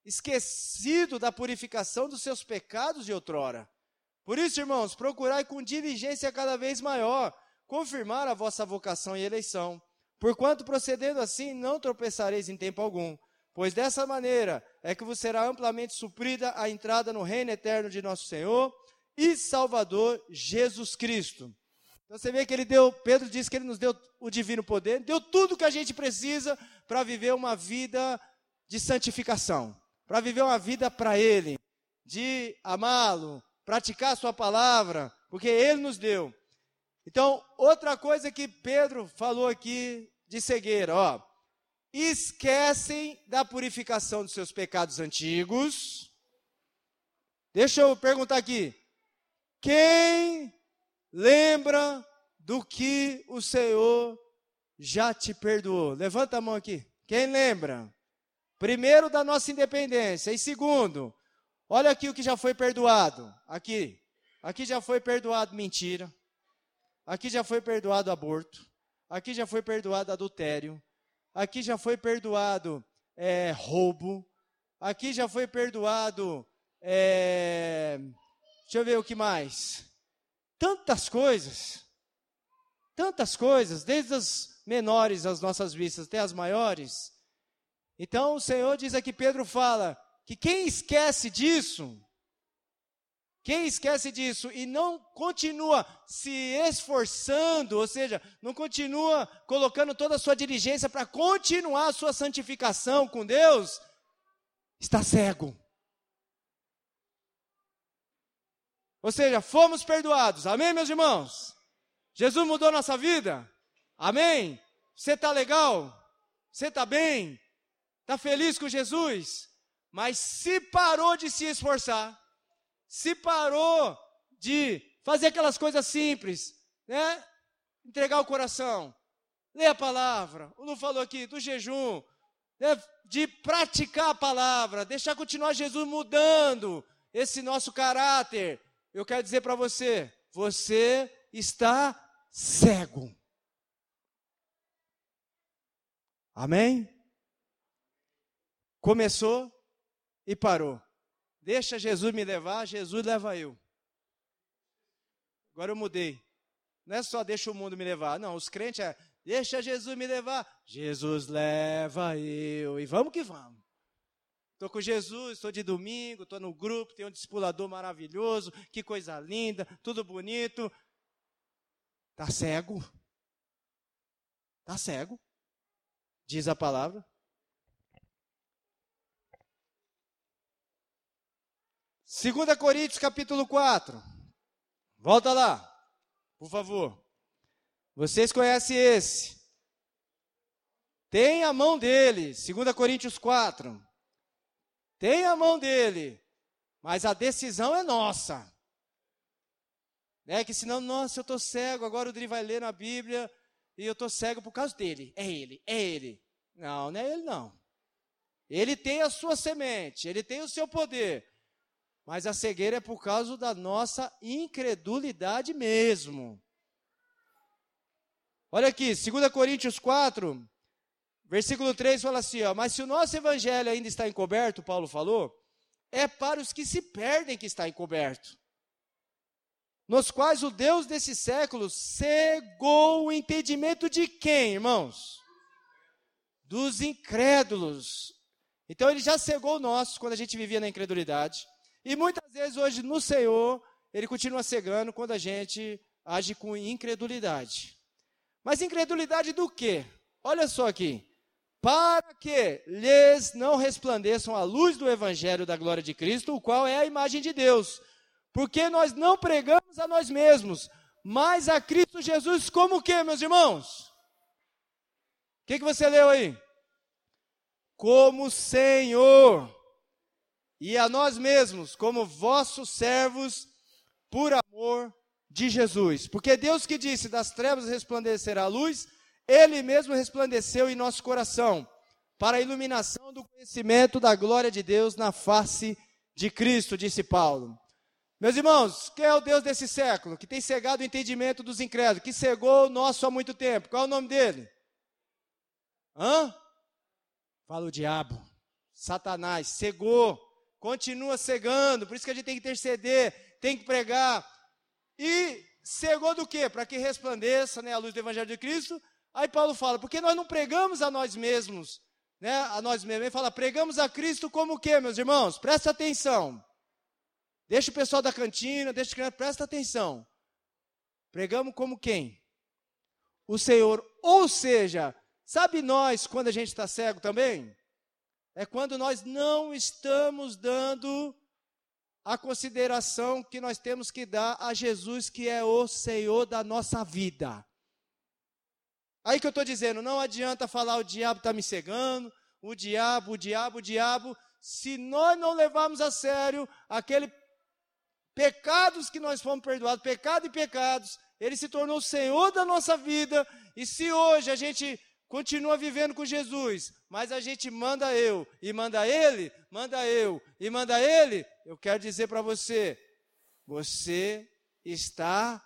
esquecido da purificação dos seus pecados de outrora. Por isso, irmãos, procurai com diligência cada vez maior confirmar a vossa vocação e eleição. Porquanto procedendo assim, não tropeçareis em tempo algum, pois dessa maneira é que vos será amplamente suprida a entrada no reino eterno de nosso Senhor e Salvador Jesus Cristo. Então você vê que ele deu, Pedro disse que ele nos deu o divino poder, deu tudo que a gente precisa para viver uma vida de santificação, para viver uma vida para ele, de amá-lo, praticar a sua palavra, porque ele nos deu. Então, outra coisa que Pedro falou aqui de cegueira, ó, esquecem da purificação dos seus pecados antigos. Deixa eu perguntar aqui. Quem lembra do que o Senhor já te perdoou? Levanta a mão aqui. Quem lembra? Primeiro, da nossa independência. E segundo, olha aqui o que já foi perdoado. Aqui. Aqui já foi perdoado mentira. Aqui já foi perdoado aborto. Aqui já foi perdoado adultério. Aqui já foi perdoado é, roubo. Aqui já foi perdoado. É, deixa eu ver o que mais tantas coisas, tantas coisas, desde as menores às nossas vistas até as maiores. Então o Senhor diz aqui, Pedro fala, que quem esquece disso, quem esquece disso e não continua se esforçando, ou seja, não continua colocando toda a sua diligência para continuar a sua santificação com Deus, está cego. Ou seja, fomos perdoados. Amém, meus irmãos? Jesus mudou nossa vida? Amém? Você está legal? Você está bem? Está feliz com Jesus? Mas se parou de se esforçar, se parou de fazer aquelas coisas simples, né? Entregar o coração, ler a palavra, o Lu falou aqui do jejum, né? de praticar a palavra, deixar continuar Jesus mudando esse nosso caráter, eu quero dizer para você: você está cego. Amém? Começou e parou. Deixa Jesus me levar, Jesus leva eu. Agora eu mudei. Não é só deixa o mundo me levar. Não, os crentes é deixa Jesus me levar. Jesus leva eu. E vamos que vamos. Estou com Jesus, estou de domingo, estou no grupo, tem um discipulador maravilhoso, que coisa linda, tudo bonito. Está cego? Está cego? Diz a palavra. Segunda Coríntios capítulo 4. Volta lá, por favor. Vocês conhecem esse. Tem a mão dele, 2 Coríntios 4. Tem a mão dele, mas a decisão é nossa. É que senão, nossa, eu estou cego, agora o Dri vai ler na Bíblia e eu estou cego por causa dele. É ele, é ele. Não, não é ele não. Ele tem a sua semente, ele tem o seu poder. Mas a cegueira é por causa da nossa incredulidade mesmo. Olha aqui, 2 Coríntios 4, Versículo 3 fala assim: ó, Mas se o nosso evangelho ainda está encoberto, Paulo falou, é para os que se perdem que está encoberto, nos quais o Deus desse século cegou o entendimento de quem, irmãos? Dos incrédulos. Então ele já cegou nosso quando a gente vivia na incredulidade. E muitas vezes hoje no Senhor, ele continua cegando quando a gente age com incredulidade. Mas incredulidade do quê? Olha só aqui para que lhes não resplandeçam a luz do evangelho da glória de Cristo, o qual é a imagem de Deus. Porque nós não pregamos a nós mesmos, mas a Cristo Jesus como o que, meus irmãos? O que, que você leu aí? Como Senhor, e a nós mesmos, como vossos servos, por amor de Jesus. Porque Deus que disse: das trevas resplandecerá a luz, ele mesmo resplandeceu em nosso coração, para a iluminação do conhecimento da glória de Deus na face de Cristo, disse Paulo. Meus irmãos, quem é o Deus desse século, que tem cegado o entendimento dos incrédulos, que cegou o nosso há muito tempo? Qual é o nome dele? Hã? Fala o diabo, Satanás, cegou, continua cegando, por isso que a gente tem que interceder, tem que pregar. E cegou do quê? Para que resplandeça né, a luz do Evangelho de Cristo. Aí Paulo fala, porque nós não pregamos a nós mesmos, né, a nós mesmos. Ele fala, pregamos a Cristo como o quê, meus irmãos? Presta atenção. Deixa o pessoal da cantina, deixa o presta atenção. Pregamos como quem? O Senhor. Ou seja, sabe nós quando a gente está cego também? É quando nós não estamos dando a consideração que nós temos que dar a Jesus, que é o Senhor da nossa vida. Aí que eu estou dizendo, não adianta falar o diabo está me cegando, o diabo, o diabo, o diabo, se nós não levarmos a sério aquele pecados que nós fomos perdoados, pecado e pecados, ele se tornou o Senhor da nossa vida, e se hoje a gente continua vivendo com Jesus, mas a gente manda eu e manda ele, manda eu e manda ele, eu quero dizer para você, você está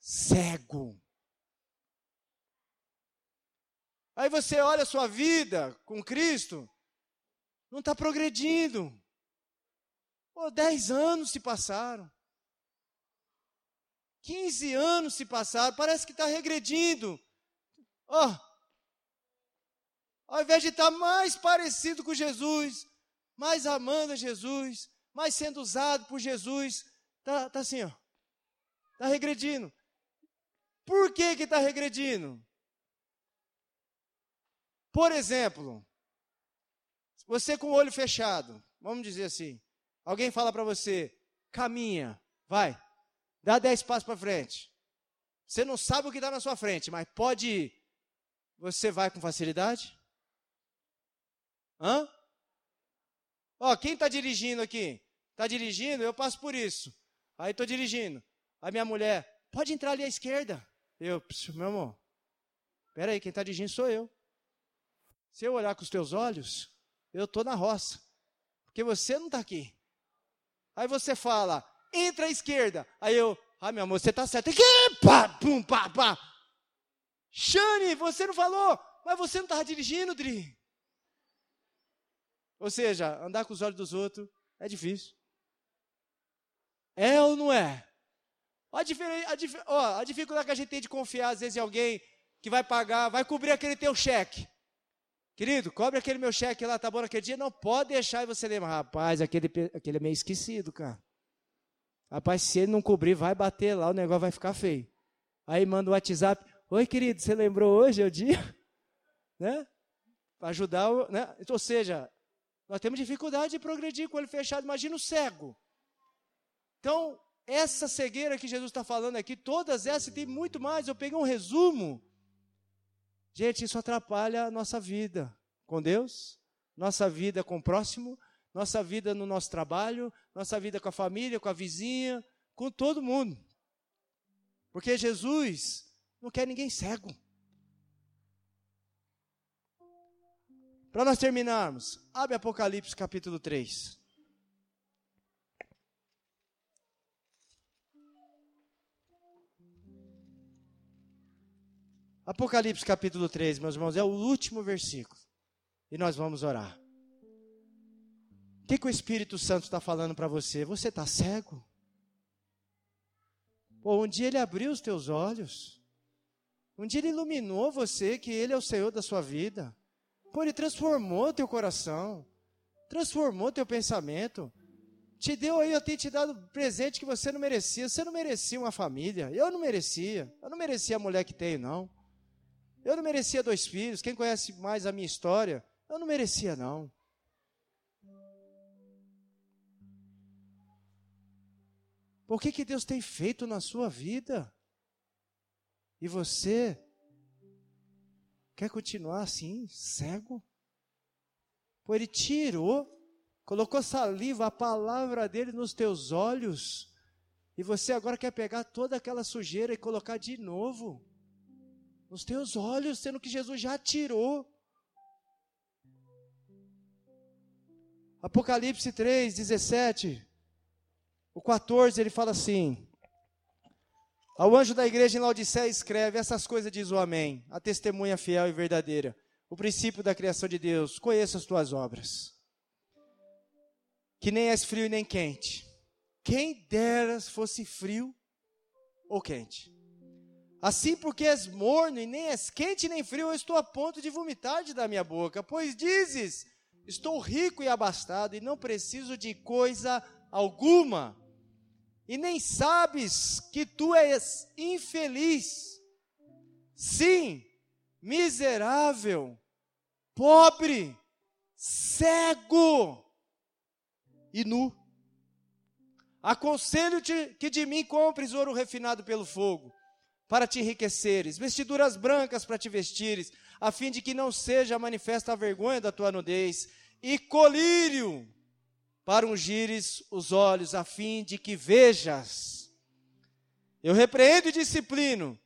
cego. Aí você olha a sua vida com Cristo, não está progredindo. Pô, dez anos se passaram. 15 anos se passaram, parece que está regredindo. Ó, oh, ao invés de estar tá mais parecido com Jesus, mais amando a Jesus, mais sendo usado por Jesus, está tá assim. Está regredindo. Por que que está regredindo? Por exemplo, você com o olho fechado, vamos dizer assim, Alguém fala para você, caminha, vai, dá dez passos para frente. Você não sabe o que está na sua frente, mas pode ir. Você vai com facilidade? Hã? Ó, quem está dirigindo aqui? Está dirigindo? Eu passo por isso. Aí estou dirigindo. A minha mulher, pode entrar ali à esquerda. Eu, meu amor, espera aí, quem está dirigindo sou eu. Se eu olhar com os teus olhos, eu estou na roça. Porque você não está aqui. Aí você fala, entra à esquerda. Aí eu, ah, meu amor, você está certo. Pá, pum, pá, pá. Shane, você não falou, mas você não estava dirigindo, Dri. Ou seja, andar com os olhos dos outros é difícil. É ou não é? A, a, ó, a dificuldade que a gente tem de confiar, às vezes, em alguém que vai pagar, vai cobrir aquele teu cheque. Querido, cobre aquele meu cheque lá, tá bom naquele dia? Não pode deixar e você lembra. Rapaz, aquele, aquele é meio esquecido, cara. Rapaz, se ele não cobrir, vai bater lá, o negócio vai ficar feio. Aí manda o um WhatsApp. Oi, querido, você lembrou hoje, é o dia? (laughs) Né? Para ajudar, o, né? Ou seja, nós temos dificuldade de progredir com o olho fechado. Imagina o cego. Então, essa cegueira que Jesus está falando aqui, todas essas, tem muito mais. Eu peguei um resumo Gente, isso atrapalha a nossa vida com Deus, nossa vida com o próximo, nossa vida no nosso trabalho, nossa vida com a família, com a vizinha, com todo mundo. Porque Jesus não quer ninguém cego. Para nós terminarmos, abre Apocalipse capítulo 3. Apocalipse capítulo 3, meus irmãos, é o último versículo. E nós vamos orar. O que, que o Espírito Santo está falando para você? Você está cego? Pô, um dia ele abriu os teus olhos. Um dia ele iluminou você que ele é o Senhor da sua vida. Pô, ele transformou teu coração. Transformou teu pensamento. Te deu aí, eu tenho te dado presente que você não merecia. Você não merecia uma família. Eu não merecia. Eu não merecia a mulher que tenho, não. Eu não merecia dois filhos. Quem conhece mais a minha história, eu não merecia, não. Por que, que Deus tem feito na sua vida? E você quer continuar assim, cego? Pois Ele tirou, colocou saliva, a palavra dele nos teus olhos, e você agora quer pegar toda aquela sujeira e colocar de novo nos teus olhos, sendo que Jesus já tirou. Apocalipse 3, 17, o 14, ele fala assim: Ao anjo da igreja em Laodiceia escreve: Essas coisas diz o Amém, a testemunha fiel e verdadeira, o princípio da criação de Deus. Conheça as tuas obras, que nem és frio e nem quente. Quem deras fosse frio ou quente. Assim, porque és morno e nem és quente nem frio, eu estou a ponto de vomitar-te da minha boca. Pois dizes: Estou rico e abastado e não preciso de coisa alguma. E nem sabes que tu és infeliz. Sim, miserável, pobre, cego e nu. Aconselho-te que de mim compres ouro refinado pelo fogo, para te enriqueceres, vestiduras brancas para te vestires, a fim de que não seja manifesta a vergonha da tua nudez, e colírio para ungires os olhos, a fim de que vejas. Eu repreendo e disciplino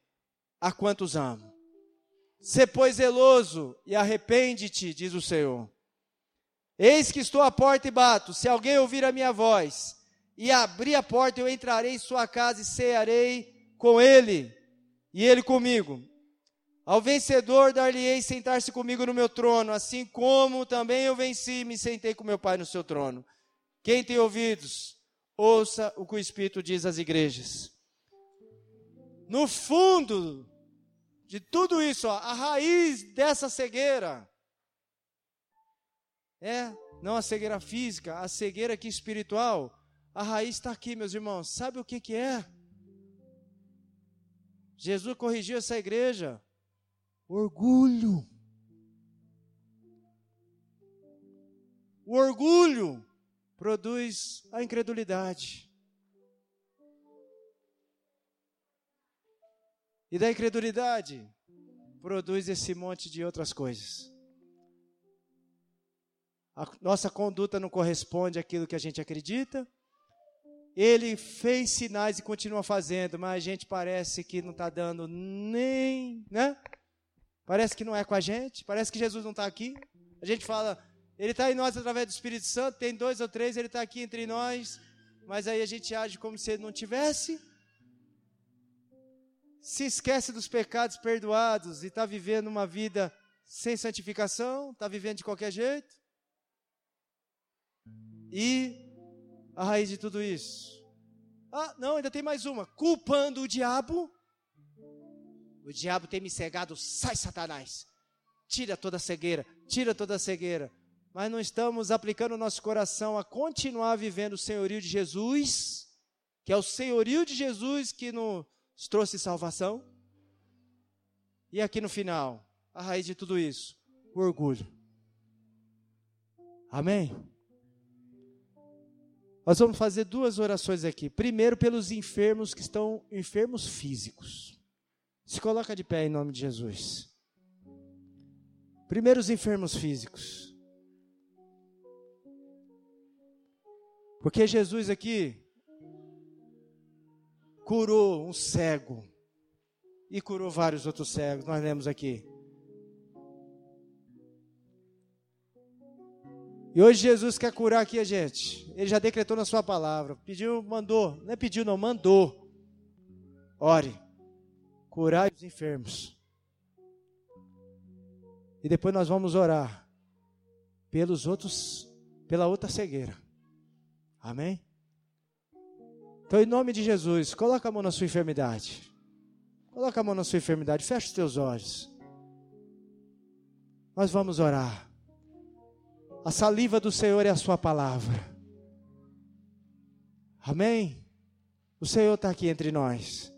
a quantos amo. Se pois zeloso e arrepende-te, diz o Senhor. Eis que estou à porta e bato. Se alguém ouvir a minha voz e abrir a porta, eu entrarei em sua casa e cearei com ele e ele comigo. Ao vencedor dar-lhe-ei sentar-se comigo no meu trono, assim como também eu venci e me sentei com meu Pai no seu trono. Quem tem ouvidos, ouça o que o Espírito diz às igrejas. No fundo de tudo isso, ó, a raiz dessa cegueira é não a cegueira física, a cegueira aqui espiritual. A raiz está aqui, meus irmãos. Sabe o que, que é? Jesus corrigiu essa igreja. Orgulho. O orgulho produz a incredulidade. E da incredulidade produz esse monte de outras coisas. A nossa conduta não corresponde àquilo que a gente acredita. Ele fez sinais e continua fazendo, mas a gente parece que não está dando nem, né? Parece que não é com a gente, parece que Jesus não está aqui. A gente fala, ele está em nós através do Espírito Santo, tem dois ou três, ele está aqui entre nós, mas aí a gente age como se ele não tivesse se esquece dos pecados perdoados e está vivendo uma vida sem santificação, está vivendo de qualquer jeito. E a raiz de tudo isso. Ah, não, ainda tem mais uma. Culpando o diabo. O diabo tem me cegado, sai Satanás. Tira toda a cegueira, tira toda a cegueira. Mas não estamos aplicando o nosso coração a continuar vivendo o senhorio de Jesus, que é o senhorio de Jesus que nos trouxe salvação. E aqui no final, a raiz de tudo isso, o orgulho. Amém? Nós vamos fazer duas orações aqui. Primeiro, pelos enfermos que estão enfermos físicos. Se coloca de pé em nome de Jesus. Primeiro, os enfermos físicos. Porque Jesus aqui curou um cego e curou vários outros cegos, nós lemos aqui. E hoje Jesus quer curar aqui a gente. Ele já decretou na sua palavra. Pediu, mandou. Não é pediu, não, mandou. Ore. Curai os enfermos. E depois nós vamos orar pelos outros, pela outra cegueira. Amém? Então, em nome de Jesus, coloca a mão na sua enfermidade. Coloca a mão na sua enfermidade, fecha os teus olhos. Nós vamos orar. A saliva do Senhor é a sua palavra. Amém? O Senhor está aqui entre nós.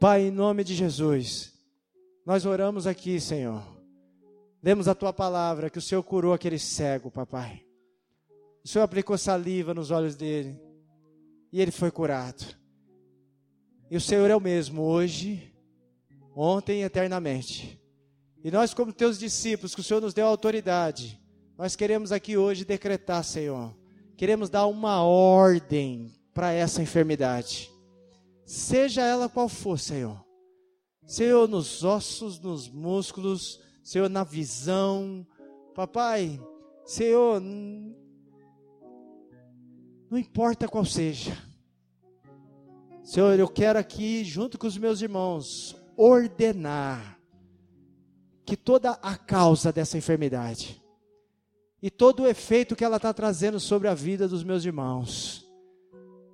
Pai, em nome de Jesus, nós oramos aqui, Senhor. Demos a tua palavra que o Senhor curou aquele cego, papai. O Senhor aplicou saliva nos olhos dele e ele foi curado. E o Senhor é o mesmo hoje, ontem e eternamente. E nós, como teus discípulos, que o Senhor nos deu autoridade, nós queremos aqui hoje decretar, Senhor, queremos dar uma ordem para essa enfermidade, seja ela qual for, Senhor. Senhor, nos ossos, nos músculos, Senhor, na visão, papai, Senhor, não importa qual seja. Senhor, eu quero aqui, junto com os meus irmãos, ordenar que toda a causa dessa enfermidade e todo o efeito que ela está trazendo sobre a vida dos meus irmãos,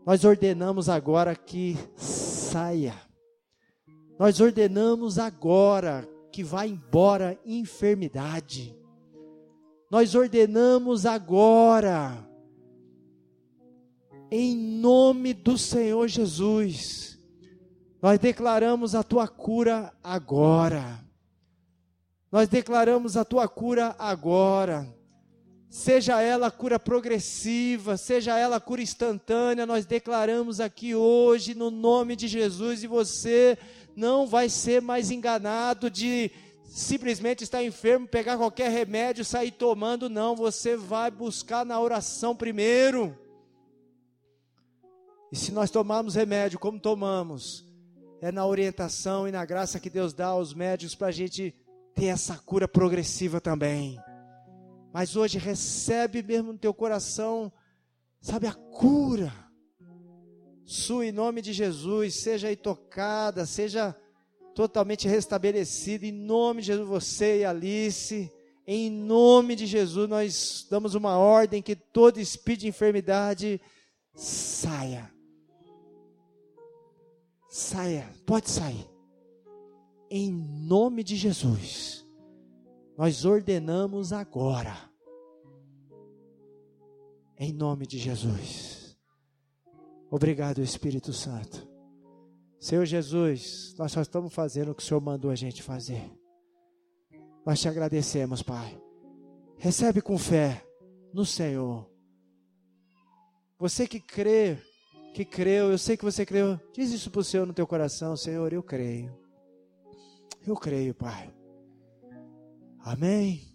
nós ordenamos agora que saia. Nós ordenamos agora que vá embora enfermidade. Nós ordenamos agora, em nome do Senhor Jesus, nós declaramos a tua cura agora. Nós declaramos a tua cura agora. Seja ela cura progressiva, seja ela cura instantânea, nós declaramos aqui hoje no nome de Jesus e você não vai ser mais enganado de simplesmente estar enfermo, pegar qualquer remédio, sair tomando, não, você vai buscar na oração primeiro. E se nós tomarmos remédio como tomamos, é na orientação e na graça que Deus dá aos médicos para a gente ter essa cura progressiva também. Mas hoje recebe mesmo no teu coração, sabe, a cura. Sua em nome de Jesus, seja aí tocada, seja totalmente restabelecida em nome de Jesus, você e Alice. Em nome de Jesus, nós damos uma ordem que todo espírito de enfermidade saia. Saia, pode sair. Em nome de Jesus, nós ordenamos agora. Em nome de Jesus. Obrigado, Espírito Santo. Senhor Jesus, nós só estamos fazendo o que o Senhor mandou a gente fazer. Nós te agradecemos, Pai. Recebe com fé no Senhor. Você que crê, que creu, eu sei que você creu, diz isso para o Senhor no teu coração, Senhor, eu creio. Eu creio, Pai. Amém.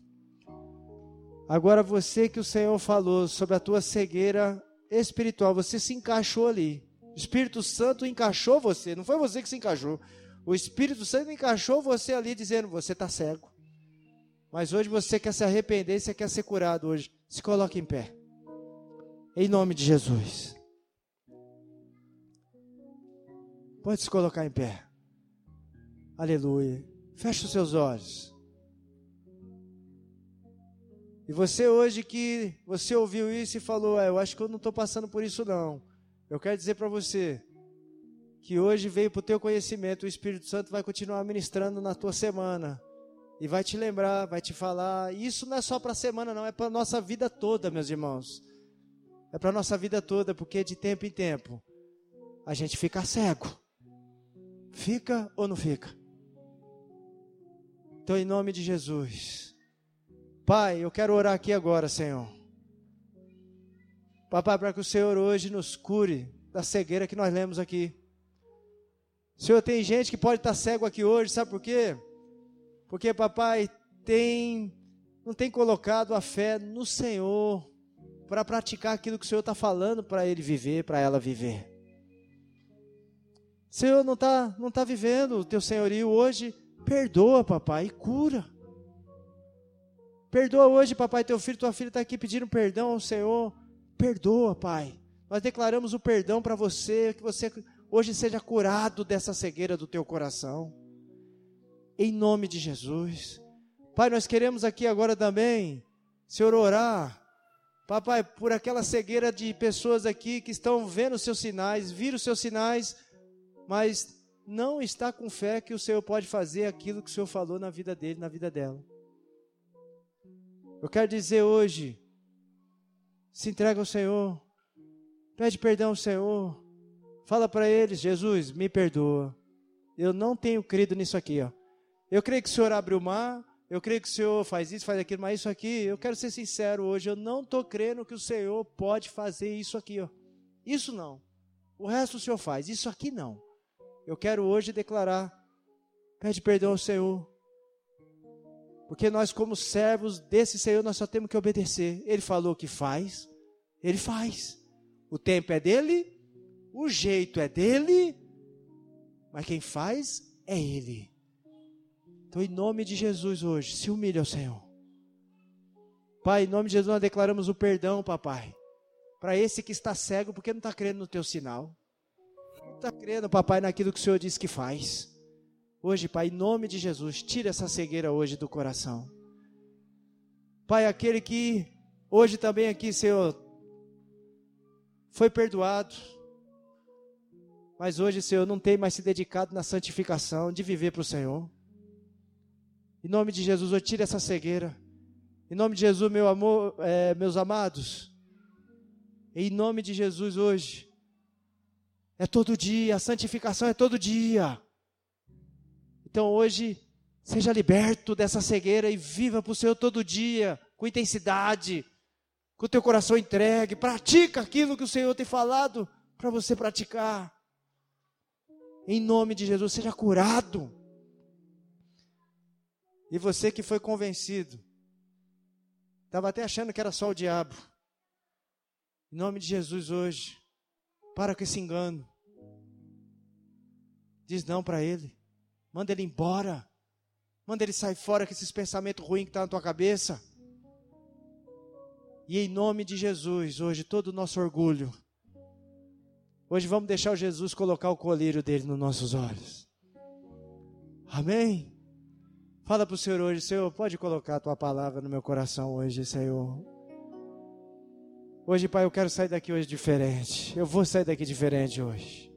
Agora você que o Senhor falou sobre a tua cegueira espiritual, você se encaixou ali. O Espírito Santo encaixou você, não foi você que se encaixou. O Espírito Santo encaixou você ali dizendo: Você está cego. Mas hoje você quer se arrepender, você quer ser curado hoje. Se coloque em pé. Em nome de Jesus. Pode se colocar em pé. Aleluia. Feche os seus olhos. E você hoje que você ouviu isso e falou, é, eu acho que eu não estou passando por isso não. Eu quero dizer para você que hoje veio para o teu conhecimento, o Espírito Santo vai continuar ministrando na tua semana. E vai te lembrar, vai te falar. E isso não é só para a semana, não, é para nossa vida toda, meus irmãos. É para nossa vida toda, porque de tempo em tempo a gente fica cego. Fica ou não fica? Então, em nome de Jesus. Pai, eu quero orar aqui agora, Senhor. Papai, para que o Senhor hoje nos cure da cegueira que nós lemos aqui. Senhor, tem gente que pode estar cego aqui hoje, sabe por quê? Porque, papai, tem não tem colocado a fé no Senhor para praticar aquilo que o Senhor está falando para ele viver, para ela viver. Senhor, não está não tá vivendo o teu senhorio hoje, perdoa, papai, e cura. Perdoa hoje, papai, teu filho, tua filha está aqui pedindo perdão ao Senhor Perdoa, Pai. Nós declaramos o perdão para você, que você hoje seja curado dessa cegueira do teu coração. Em nome de Jesus. Pai, nós queremos aqui agora também, Senhor, orar. Papai, por aquela cegueira de pessoas aqui que estão vendo os seus sinais, viram os seus sinais, mas não está com fé que o Senhor pode fazer aquilo que o Senhor falou na vida dele, na vida dela. Eu quero dizer hoje, se entrega ao Senhor. Pede perdão ao Senhor. Fala para eles, Jesus, me perdoa. Eu não tenho crido nisso aqui, ó. Eu creio que o Senhor abre o mar, eu creio que o Senhor faz isso, faz aquilo, mas isso aqui, eu quero ser sincero hoje, eu não estou crendo que o Senhor pode fazer isso aqui, ó. Isso não. O resto o Senhor faz, isso aqui não. Eu quero hoje declarar, pede perdão ao Senhor. Porque nós, como servos desse Senhor, nós só temos que obedecer. Ele falou que faz, ele faz. O tempo é dele, o jeito é dele, mas quem faz é ele. Então, em nome de Jesus, hoje, se humilhe ao Senhor. Pai, em nome de Jesus, nós declaramos o perdão, papai, para esse que está cego, porque não está crendo no teu sinal. Está crendo, papai, naquilo que o Senhor disse que faz. Hoje, Pai, em nome de Jesus, tira essa cegueira hoje do coração. Pai, aquele que hoje também aqui, Senhor, foi perdoado. mas hoje, Senhor, não tem mais se dedicado na santificação, de viver para o Senhor. Em nome de Jesus, eu tiro essa cegueira. Em nome de Jesus, meu amor, é, meus amados. Em nome de Jesus hoje. É todo dia, a santificação é todo dia. Então hoje, seja liberto dessa cegueira e viva para o Senhor todo dia, com intensidade, com o teu coração entregue. Pratica aquilo que o Senhor tem falado para você praticar. Em nome de Jesus, seja curado. E você que foi convencido, estava até achando que era só o diabo. Em nome de Jesus hoje, para com esse engano. Diz não para ele. Manda ele embora. Manda ele sair fora com esses pensamentos ruins que estão tá na tua cabeça. E em nome de Jesus, hoje, todo o nosso orgulho, Hoje vamos deixar o Jesus colocar o colírio dele nos nossos olhos. Amém? Fala para o Senhor hoje, Senhor, pode colocar a tua palavra no meu coração hoje, Senhor. Hoje, Pai, eu quero sair daqui hoje diferente. Eu vou sair daqui diferente hoje.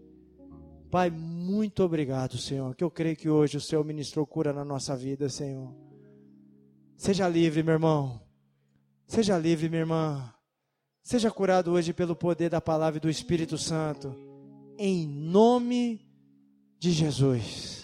Pai, muito obrigado, Senhor, que eu creio que hoje o Senhor ministrou cura na nossa vida, Senhor. Seja livre, meu irmão. Seja livre, minha irmã. Seja curado hoje pelo poder da palavra e do Espírito Santo, em nome de Jesus.